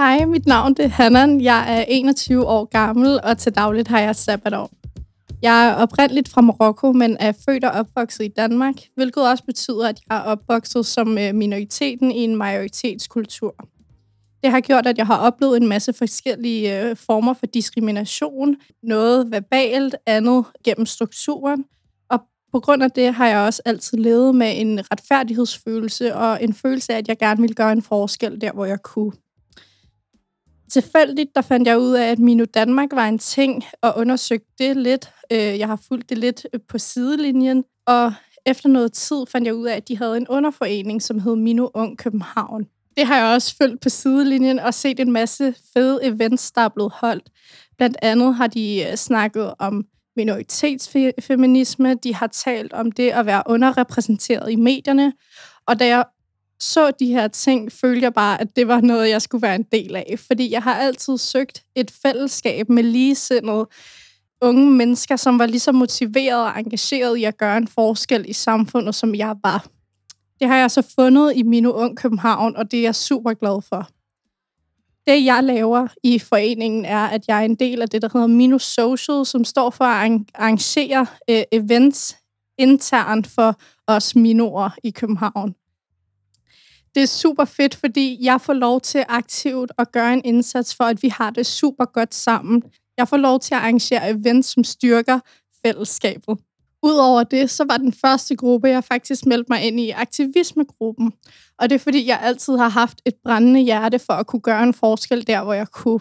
Hej, mit navn det er Hannan. Jeg er 21 år gammel, og til dagligt har jeg sabbatår. Jeg er oprindeligt fra Marokko, men er født og opvokset i Danmark, hvilket også betyder, at jeg er opvokset som øh, minoriteten i en majoritetskultur. Det har gjort, at jeg har oplevet en masse forskellige øh, former for diskrimination. Noget verbalt, andet gennem strukturen. Og på grund af det har jeg også altid levet med en retfærdighedsfølelse og en følelse af, at jeg gerne ville gøre en forskel der, hvor jeg kunne. Tilfældigt, der fandt jeg ud af, at Mino Danmark var en ting, og undersøgte det lidt. Øh, jeg har fulgt det lidt øh, på sidelinjen, og efter noget tid fandt jeg ud af, at de havde en underforening, som hed Mino Ung København. Det har jeg også følt på sidelinjen og set en masse fede events, der er blevet holdt. Blandt andet har de øh, snakket om minoritetsfeminisme, de har talt om det at være underrepræsenteret i medierne, og da jeg så de her ting, følte jeg bare, at det var noget, jeg skulle være en del af. Fordi jeg har altid søgt et fællesskab med ligesindede unge mennesker, som var lige så motiveret og engageret i at gøre en forskel i samfundet, som jeg var. Det har jeg så fundet i min Ung København, og det er jeg super glad for. Det, jeg laver i foreningen, er, at jeg er en del af det, der hedder Minus Social, som står for at arrangere øh, events internt for os minorer i København. Det er super fedt, fordi jeg får lov til aktivt at gøre en indsats for, at vi har det super godt sammen. Jeg får lov til at arrangere events, som styrker fællesskabet. Udover det, så var den første gruppe, jeg faktisk meldte mig ind i, aktivismegruppen. Og det er fordi, jeg altid har haft et brændende hjerte for at kunne gøre en forskel der, hvor jeg kunne.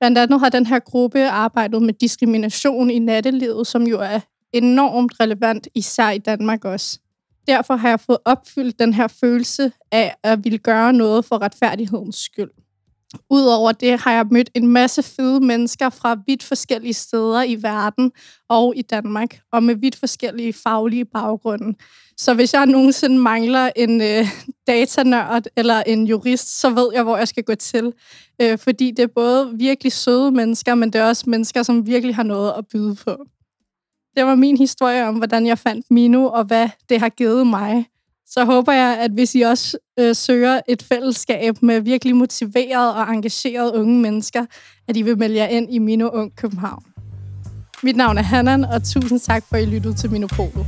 Blandt andet har den her gruppe arbejdet med diskrimination i nattelivet, som jo er enormt relevant, især i Danmark også. Derfor har jeg fået opfyldt den her følelse af at ville gøre noget for retfærdighedens skyld. Udover det har jeg mødt en masse fede mennesker fra vidt forskellige steder i verden og i Danmark, og med vidt forskellige faglige baggrunde. Så hvis jeg nogensinde mangler en øh, datanørd eller en jurist, så ved jeg, hvor jeg skal gå til. Øh, fordi det er både virkelig søde mennesker, men det er også mennesker, som virkelig har noget at byde på. Det var min historie om, hvordan jeg fandt Mino, og hvad det har givet mig så håber jeg, at hvis I også øh, søger et fællesskab med virkelig motiverede og engagerede unge mennesker, at I vil melde jer ind i Mino Ung København. Mit navn er Hannan, og tusind tak for, at I lyttede til Minopolo.